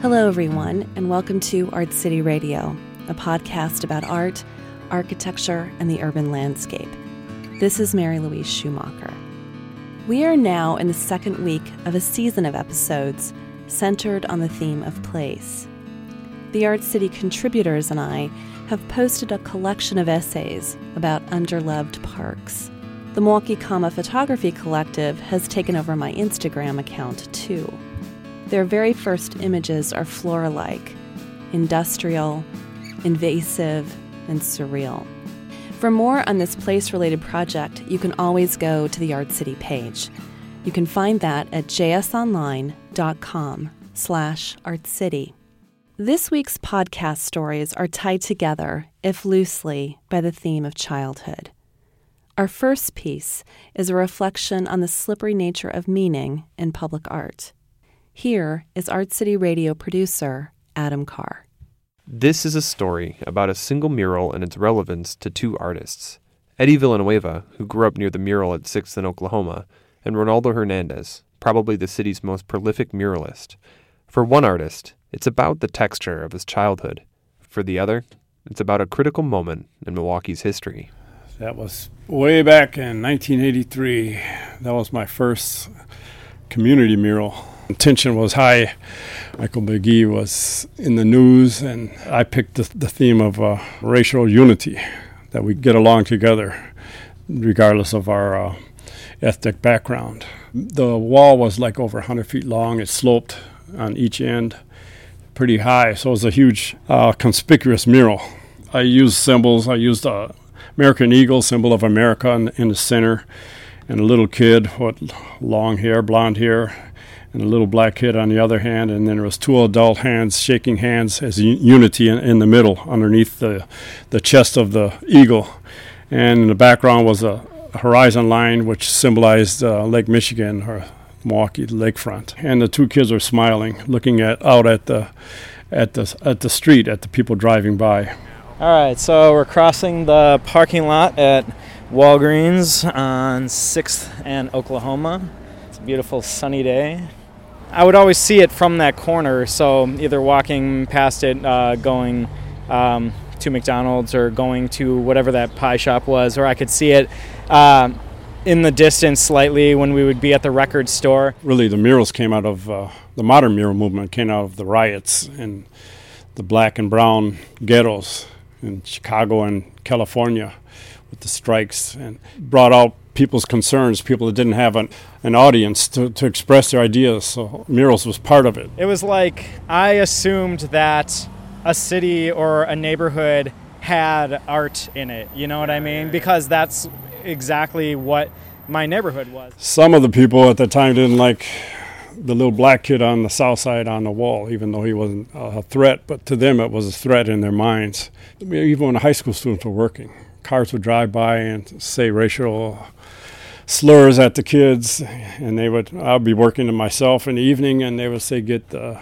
Hello, everyone, and welcome to Art City Radio, a podcast about art, architecture, and the urban landscape. This is Mary Louise Schumacher. We are now in the second week of a season of episodes centered on the theme of place. The Art City contributors and I have posted a collection of essays about underloved parks. The Milwaukee Comma Photography Collective has taken over my Instagram account too. Their very first images are flora like, industrial, invasive, and surreal. For more on this place related project, you can always go to the Art City page. You can find that at jsonline.com slash artcity. This week's podcast stories are tied together, if loosely, by the theme of childhood. Our first piece is a reflection on the slippery nature of meaning in public art. Here is Art City radio producer Adam Carr. This is a story about a single mural and its relevance to two artists Eddie Villanueva, who grew up near the mural at 6th in Oklahoma, and Reynaldo Hernandez, probably the city's most prolific muralist. For one artist, it's about the texture of his childhood. For the other, it's about a critical moment in Milwaukee's history. That was way back in 1983. That was my first community mural Tension was high. Michael McGee was in the news, and I picked the, the theme of uh, racial unity, that we get along together, regardless of our uh, ethnic background. The wall was like over 100 feet long. It sloped on each end pretty high, so it was a huge, uh, conspicuous mural. I used symbols. I used the American Eagle, symbol of America, in, in the center, and a little kid with long hair, blonde hair, and a little black kid on the other hand, and then there was two adult hands shaking hands as unity in, in, the middle, underneath the the chest of the eagle, and in the background was a horizon line which symbolized uh, Lake Michigan or Milwaukee lakefront, and the two kids were smiling, looking at out at the at the at the street at the people driving by. All right, so we're crossing the parking lot at Walgreens on 6th and Oklahoma. It's a beautiful sunny day. I would always see it from that corner. So either walking past it, uh, going um, to McDonald's, or going to whatever that pie shop was, or I could see it. Uh, in the distance, slightly, when we would be at the record store. Really, the murals came out of uh, the modern mural movement, came out of the riots and the black and brown ghettos in Chicago and California with the strikes, and brought out people's concerns, people that didn't have an, an audience to, to express their ideas. So murals was part of it. It was like I assumed that a city or a neighborhood had art in it. You know what I mean? Because that's exactly what my neighborhood was. Some of the people at the time didn't like the little black kid on the south side on the wall, even though he wasn't a threat, but to them it was a threat in their minds. Even when the high school students were working, cars would drive by and say racial slurs at the kids, and they would. I'd be working to myself in the evening, and they would say, "Get the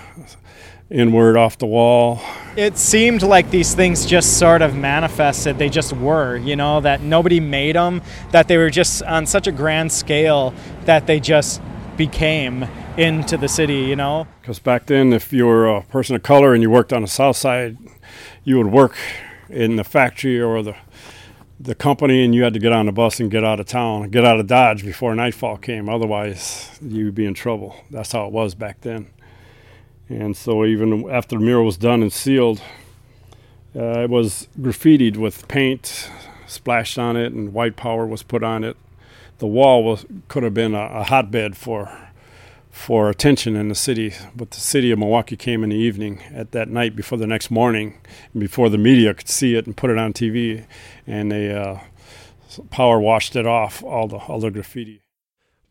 N-word off the wall." It seemed like these things just sort of manifested. They just were, you know, that nobody made them. That they were just on such a grand scale that they just became into the city, you know. Because back then, if you were a person of color and you worked on the south side, you would work in the factory or the the company and you had to get on the bus and get out of town, get out of Dodge before nightfall came. Otherwise, you'd be in trouble. That's how it was back then. And so, even after the mural was done and sealed, uh, it was graffitied with paint splashed on it, and white power was put on it. The wall was could have been a, a hotbed for for attention in the city. But the city of Milwaukee came in the evening at that night before the next morning, before the media could see it and put it on TV, and they uh, power washed it off all the all the graffiti.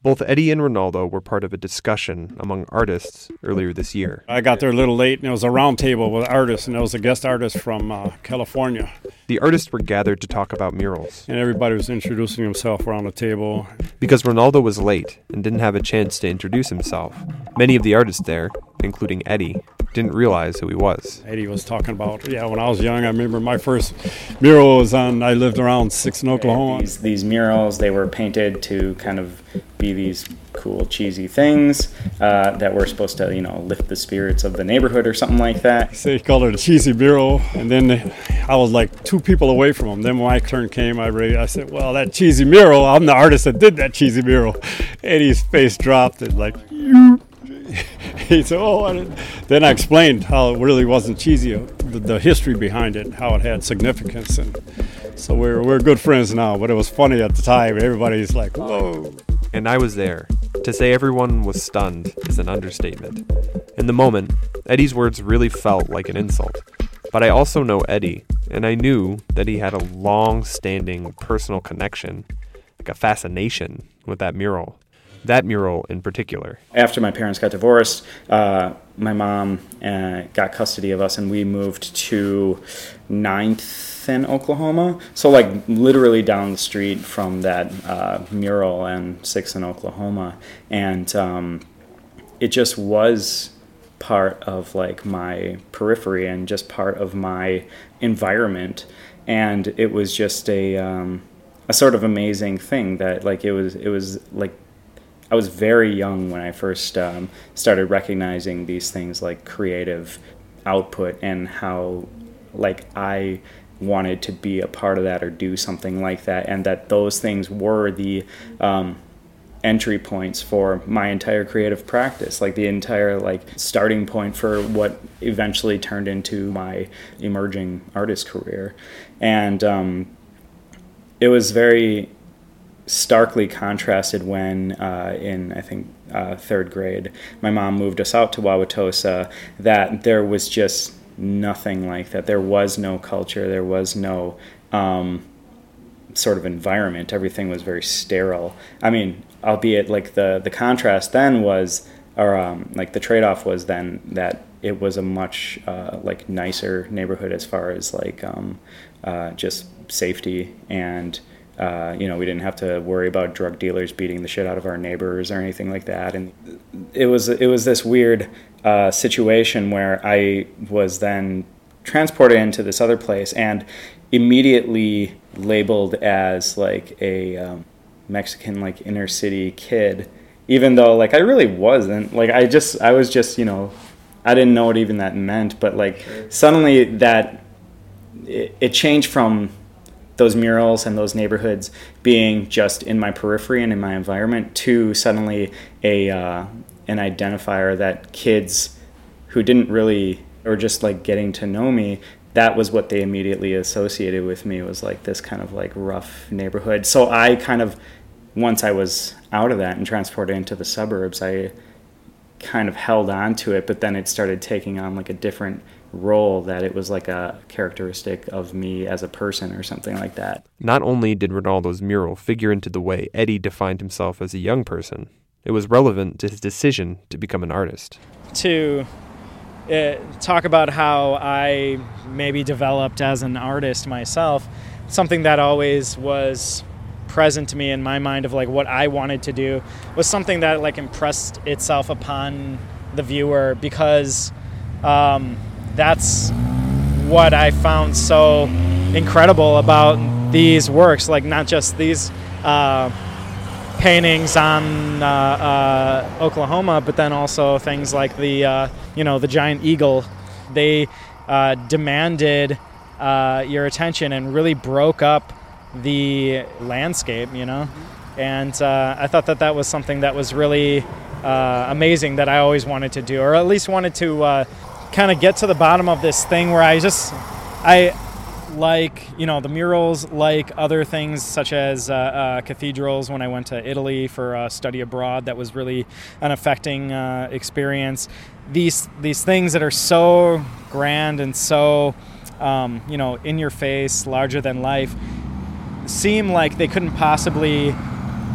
Both Eddie and Reynaldo were part of a discussion among artists earlier this year. I got there a little late, and it was a roundtable with artists, and there was a guest artist from uh, California. The artists were gathered to talk about murals. And everybody was introducing himself around the table. Because Reynaldo was late and didn't have a chance to introduce himself, many of the artists there, including Eddie, didn't realize who he was. Eddie was talking about, yeah, when I was young, I remember my first mural was on, I lived around six in Oklahoma. These, these murals, they were painted to kind of be these cool, cheesy things uh, that were supposed to, you know, lift the spirits of the neighborhood or something like that. So he called it a cheesy mural, and then I was like two people away from him. Then when my turn came, I really, I said, "Well, that cheesy mural, I'm the artist that did that cheesy mural." Eddie's face dropped and like, you. he said, "Oh," then I explained how it really wasn't cheesy, uh, the, the history behind it, how it had significance, and so we're we're good friends now. But it was funny at the time. Everybody's like, "Whoa." And I was there. To say everyone was stunned is an understatement. In the moment, Eddie's words really felt like an insult. But I also know Eddie, and I knew that he had a long standing personal connection, like a fascination with that mural. That mural in particular. After my parents got divorced, uh, my mom uh, got custody of us, and we moved to Ninth in Oklahoma. So, like, literally down the street from that uh, mural and Sixth in Oklahoma. And um, it just was part of like my periphery and just part of my environment and it was just a um, a sort of amazing thing that like it was it was like I was very young when I first um, started recognizing these things like creative output and how like I wanted to be a part of that or do something like that and that those things were the um, entry points for my entire creative practice like the entire like starting point for what eventually turned into my emerging artist career. And um, it was very starkly contrasted when uh, in i think uh, third grade my mom moved us out to wauwatosa that there was just nothing like that there was no culture there was no um, sort of environment. Everything was very sterile. I mean, albeit like the the contrast then was, or um, like the trade off was then that it was a much uh, like nicer neighborhood as far as like um, uh, just safety and. Uh, you know, we didn't have to worry about drug dealers beating the shit out of our neighbors or anything like that. And it was it was this weird uh, situation where I was then transported into this other place and immediately labeled as like a um, Mexican like inner city kid, even though like I really wasn't. Like I just I was just you know I didn't know what even that meant, but like suddenly that it, it changed from those murals and those neighborhoods being just in my periphery and in my environment to suddenly a uh, an identifier that kids who didn't really or just like getting to know me that was what they immediately associated with me was like this kind of like rough neighborhood. So I kind of once I was out of that and transported into the suburbs, I kind of held on to it, but then it started taking on like a different role that it was like a characteristic of me as a person or something like that. Not only did Reynaldo's mural figure into the way Eddie defined himself as a young person, it was relevant to his decision to become an artist. To uh, talk about how I maybe developed as an artist myself. Something that always was present to me in my mind of like what I wanted to do was something that like impressed itself upon the viewer because um, that's what I found so incredible about these works. Like not just these. Uh, paintings on uh, uh, Oklahoma, but then also things like the uh, you know the giant eagle. They uh, demanded uh, your attention and really broke up the landscape. You know, and I thought that that was something that was really amazing that I always wanted to do, or at least wanted to kind of get to the bottom of this thing where I just I like you know the murals, like other things such as uh, uh, cathedrals. When I went to Italy for a study abroad, that was really an affecting uh, experience. These these things that are so grand and so um, you know in your face, larger than life, seem like they couldn't possibly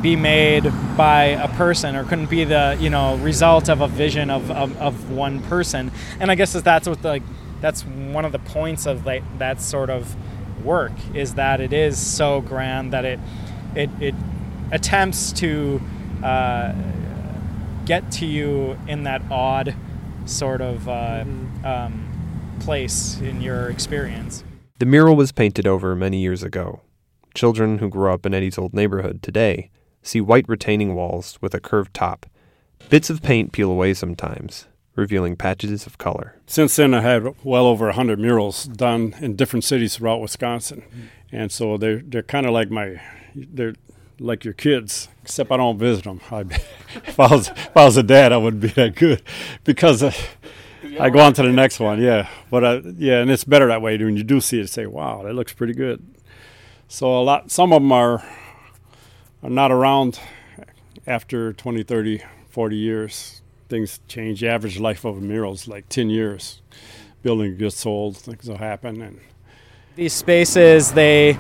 be made by a person or couldn't be the you know result of a vision of, of, of one person and i guess that's what the that's one of the points of like that sort of work is that it is so grand that it it, it attempts to uh, get to you in that odd sort of uh, um, place in your experience. The mural was painted over many years ago. Children who grew up in Eddie's old neighborhood today see white retaining walls with a curved top. Bits of paint peel away sometimes, revealing patches of color. Since then, I had well over 100 murals done in different cities throughout Wisconsin. And so they're, they're kind of like my, they're like your kids, except I don't visit them. I, if, I was, if I was a dad, I wouldn't be that good because uh, I go on to the next one, yeah. But uh, yeah, and it's better that way when you do see it, say, wow, that looks pretty good. So a lot, some of them are, are not around after 20, 30, 40 years. Things change. The average life of a mural is like 10 years. Building gets sold, things will happen. And These spaces, they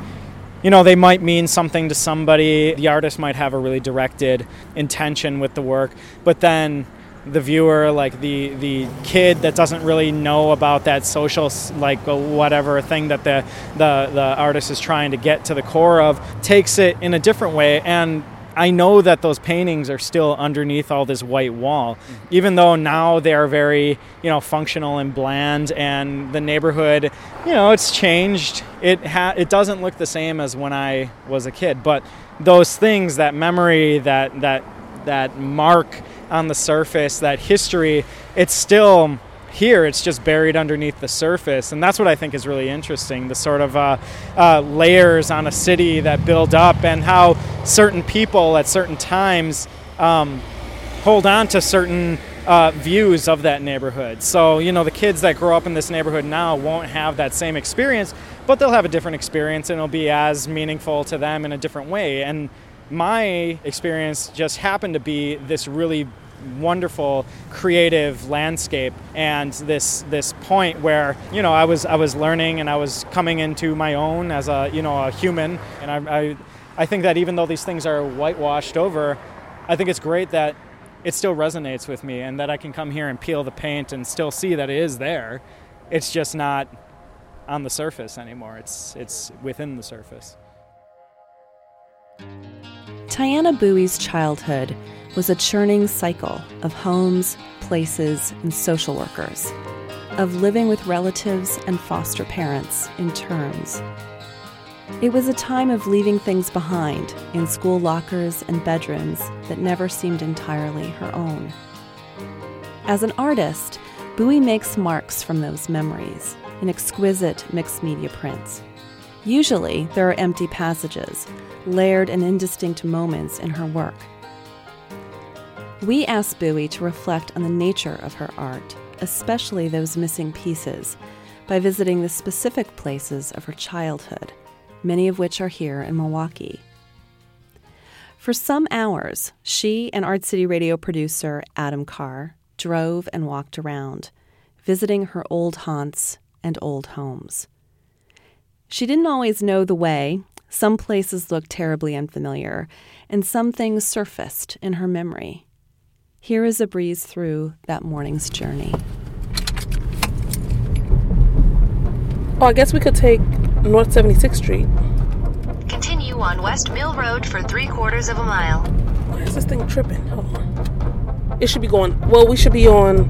you know, they might mean something to somebody. The artist might have a really directed intention with the work, but then the viewer, like the the kid that doesn't really know about that social, like uh, whatever thing that the the the artist is trying to get to the core of, takes it in a different way and. I know that those paintings are still underneath all this white wall, even though now they are very, you know, functional and bland, and the neighborhood, you know, it's changed. It ha- it doesn't look the same as when I was a kid, but those things, that memory, that that that mark on the surface, that history, it's still here. It's just buried underneath the surface, and that's what I think is really interesting. The sort of uh, uh, layers on a city that build up, and how certain people at certain times um, hold on to certain uh, views of that neighborhood. So, you know, the kids that grow up in this neighborhood now won't have that same experience, but they'll have a different experience and it'll be as meaningful to them in a different way. And my experience just happened to be this really wonderful creative landscape and this this point where you know I was I was learning and I was coming into my own as a you know a human and I, I I think that even though these things are whitewashed over I think it's great that it still resonates with me and that I can come here and peel the paint and still see that it is there. It's just not on the surface anymore. It's it's within the surface. Tyanna Buie's childhood was a churning cycle of homes, places, and social workers, of living with relatives and foster parents in terms. It was a time of leaving things behind in school lockers and bedrooms that never seemed entirely her own. As an artist, Bowie makes marks from those memories in exquisite mixed media prints. Usually, there are empty passages, layered and indistinct moments in her work. We asked Buie to reflect on the nature of her art, especially those missing pieces, by visiting the specific places of her childhood, many of which are here in Milwaukee. For some hours, she and Art City Radio producer Adam Carr drove and walked around, visiting her old haunts and old homes. She didn't always know the way. Some places looked terribly unfamiliar, and some things surfaced in her memory. Here is a breeze through that morning's journey. Oh, I guess we could take North 76th Street. Continue on West Mill Road for three quarters of a mile. Why is this thing tripping? Hold on. It should be going. Well, we should be on.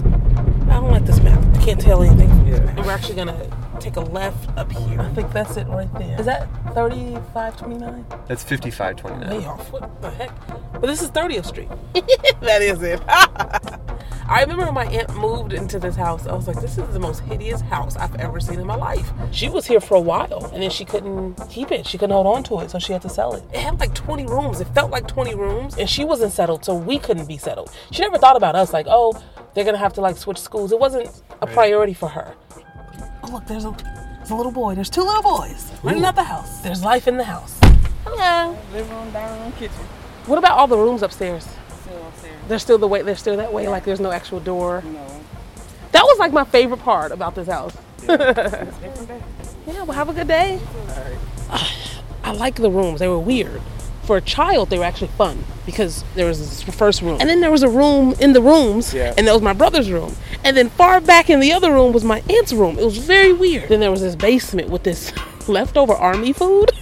I don't like this map. I can't tell anything. from this map. We're actually gonna take a left up here. I think that's it right there. Is that 3529? That's 5529. Way off. What the heck? But this is 30th Street. that is it. I remember when my aunt moved into this house, I was like, this is the most hideous house I've ever seen in my life. She was here for a while and then she couldn't keep it. She couldn't hold on to it, so she had to sell it. It had like 20 rooms. It felt like 20 rooms and she wasn't settled, so we couldn't be settled. She never thought about us, like, oh, they're gonna have to like switch schools. It wasn't a priority for her. Oh, look, there's a, there's a little boy. There's two little boys running out the house. There's life in the house. Hello. Living room, dining room, kitchen. What about all the rooms upstairs? Still upstairs. They're still the way. They're still that way. Like there's no actual door. No. That was like my favorite part about this house. Different day. Yeah, well, have a good day. I like the rooms. They were weird. For a child, they were actually fun because there was this first room, and then there was a room in the rooms, Yeah. and that was my brother's room, and then far back in the other room was my aunt's room. It was very weird. Then there was this basement with this leftover army food.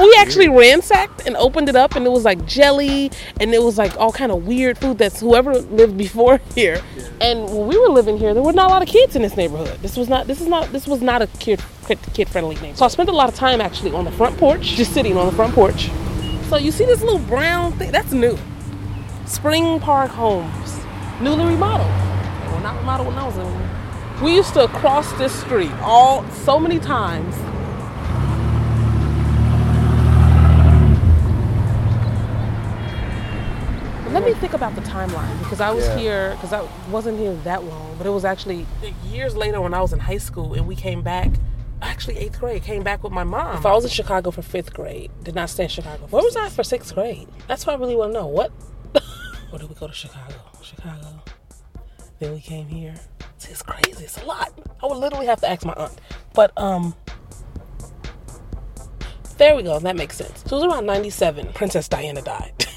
We actually ransacked and opened it up and it was like jelly and it was like all kind of weird food that's whoever lived before here. And when we were living here there were not a lot of kids in this neighborhood. This was not this is not this was not a kid kid friendly neighborhood. So i spent a lot of time actually on the front porch just sitting on the front porch. So you see this little brown thing that's new. Spring park homes newly remodeled. They were not remodeled when i was in we used to cross this street all so many times Let me think about the timeline because I was Yeah. here because I wasn't here that long, but it was actually years later when I was in high school and we came back. Actually, eighth grade came back with my mom. If I was in Chicago for fifth grade, did not stay in Chicago. Where was I for sixth grade? That's what I really want to know. What? Where did we go to Chicago? Chicago. Then we came here. See, it's crazy. It's a lot. I would literally have to ask my aunt. But um, there we go. That makes sense. So it was around 97. Princess Diana died.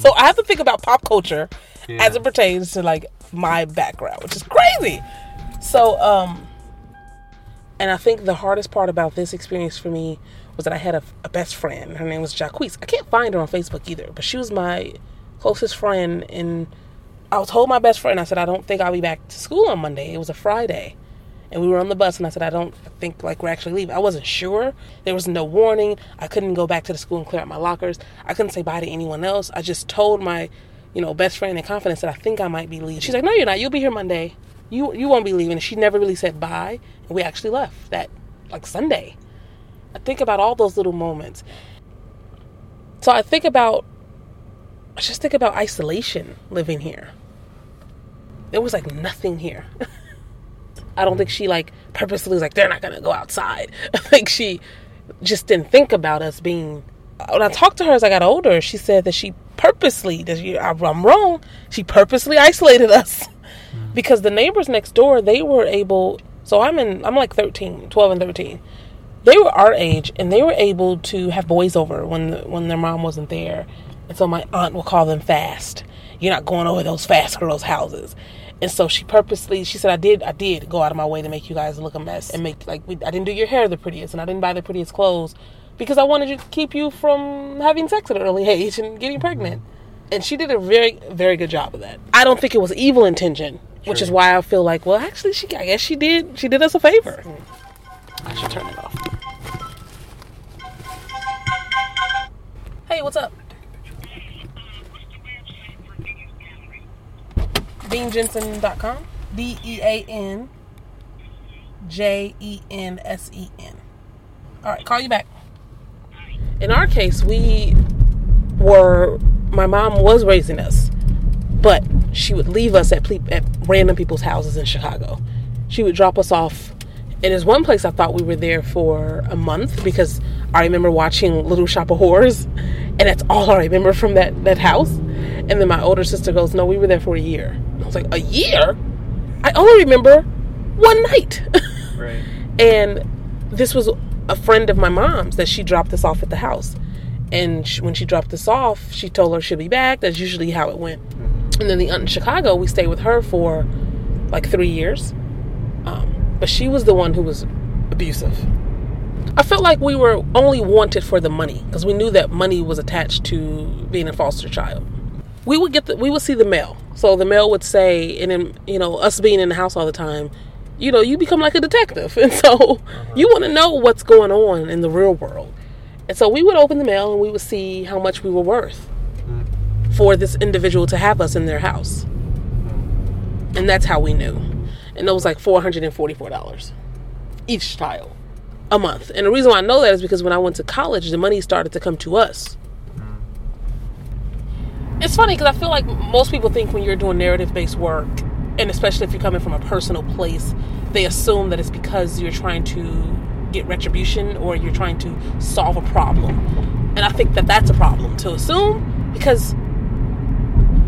so I have to think about pop culture as it pertains to like my background, which is crazy. So, um, and I think the hardest part about this experience for me was that I had a, a best friend. Her name was Jacquees. I can't find her on Facebook either, but she was my closest friend. And I told my best friend, I said, I don't think I'll be back to school on Monday. It was a Friday. And we were on the bus, and I said, I don't think like we're actually leaving. I wasn't sure. There was no warning. I couldn't go back to the school and clear out my lockers. I couldn't say bye to anyone else. I just told my, you know, best friend in confidence that I think I might be leaving. She's like, No, you're not. You'll be here Monday. You you won't be leaving. And she never really said bye. And we actually left that like Sunday. I think about all those little moments. So I think about I just think about isolation living here. There was like nothing here. I don't think she like purposely was like they're not gonna go outside. I think she just didn't think about us being. When I talked to her as I got older, she said that she purposely that she, I'm wrong. She purposely isolated us mm. because the neighbors next door they were able. So I'm in. I'm like 13, 12 and 13. They were our age and they were able to have boys over when when their mom wasn't there. And so my aunt will call them fast. You're not going over those fast girls' houses. And so she purposely, she said, I did, I did go out of my way to make you guys look a mess and make like we, I didn't do your hair the prettiest and I didn't buy the prettiest clothes because I wanted to keep you from having sex at an early age and getting pregnant. And she did a very, very good job of that. I don't think it was evil intention, which is why I feel like, well, actually, she, I guess she did, she did us a favor. I should turn it off. Hey, what's up? DeanJensen.com. D E A N J E N S E N. All right, call you back. In our case, we were, my mom was raising us, but she would leave us at, ple- at random people's houses in Chicago. She would drop us off. And there's one place I thought we were there for a month because I remember watching Little Shop of Horrors, and that's all I remember from that, that house. And then my older sister goes, No, we were there for a year. I was like, A year? I only remember one night. Right. and this was a friend of my mom's that she dropped us off at the house. And she, when she dropped us off, she told her she'll be back. That's usually how it went. And then the aunt in Chicago, we stayed with her for like three years. Um, but she was the one who was abusive. I felt like we were only wanted for the money because we knew that money was attached to being a foster child. We would get the, we would see the mail. So the mail would say, and then you know us being in the house all the time, you know you become like a detective, and so uh-huh. you want to know what's going on in the real world. And so we would open the mail and we would see how much we were worth mm. for this individual to have us in their house, mm. and that's how we knew. And it was like four hundred and forty-four dollars each child a month. And the reason why I know that is because when I went to college, the money started to come to us. It's funny because I feel like most people think when you're doing narrative based work, and especially if you're coming from a personal place, they assume that it's because you're trying to get retribution or you're trying to solve a problem. And I think that that's a problem to assume because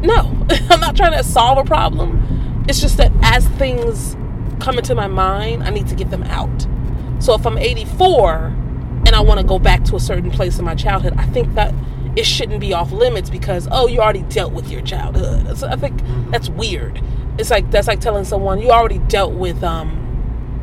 no, I'm not trying to solve a problem. It's just that as things come into my mind, I need to get them out. So if I'm 84 and I want to go back to a certain place in my childhood, I think that it shouldn't be off limits because oh, you already dealt with your childhood. So I think that's weird. It's like that's like telling someone you already dealt with um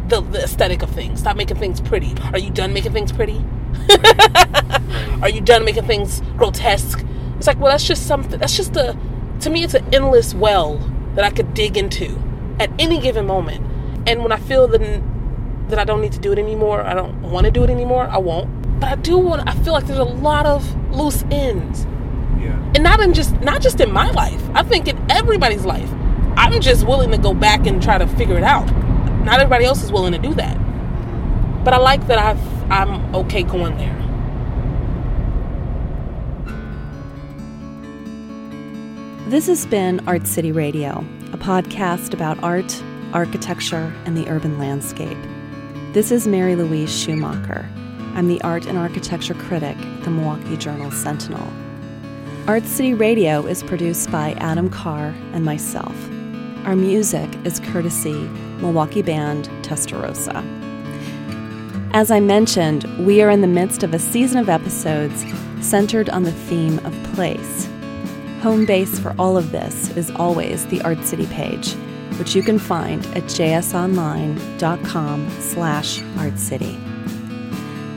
the, the aesthetic of things. Stop making things pretty. Are you done making things pretty? Are you done making things grotesque? It's like, well, that's just something. That's just a. To me, it's an endless well that I could dig into at any given moment. And when I feel that that I don't need to do it anymore, I don't want to do it anymore, I won't. But I do want. I feel like there's a lot of loose ends, Yeah. and not in just not just in my life. I think in everybody's life. I'm just willing to go back and try to figure it out. Not everybody else is willing to do that. But I like that I've I'm okay going there. This has been Art City Radio, a podcast about art, architecture, and the urban landscape. This is Mary Louise Schumacher. I'm the art and architecture critic at the Milwaukee Journal Sentinel. Art City Radio is produced by Adam Carr and myself. Our music is courtesy Milwaukee band Testarossa. As I mentioned, we are in the midst of a season of episodes centered on the theme of place. Home base for all of this is always the Art City page, which you can find at jsonline.com slash artcity.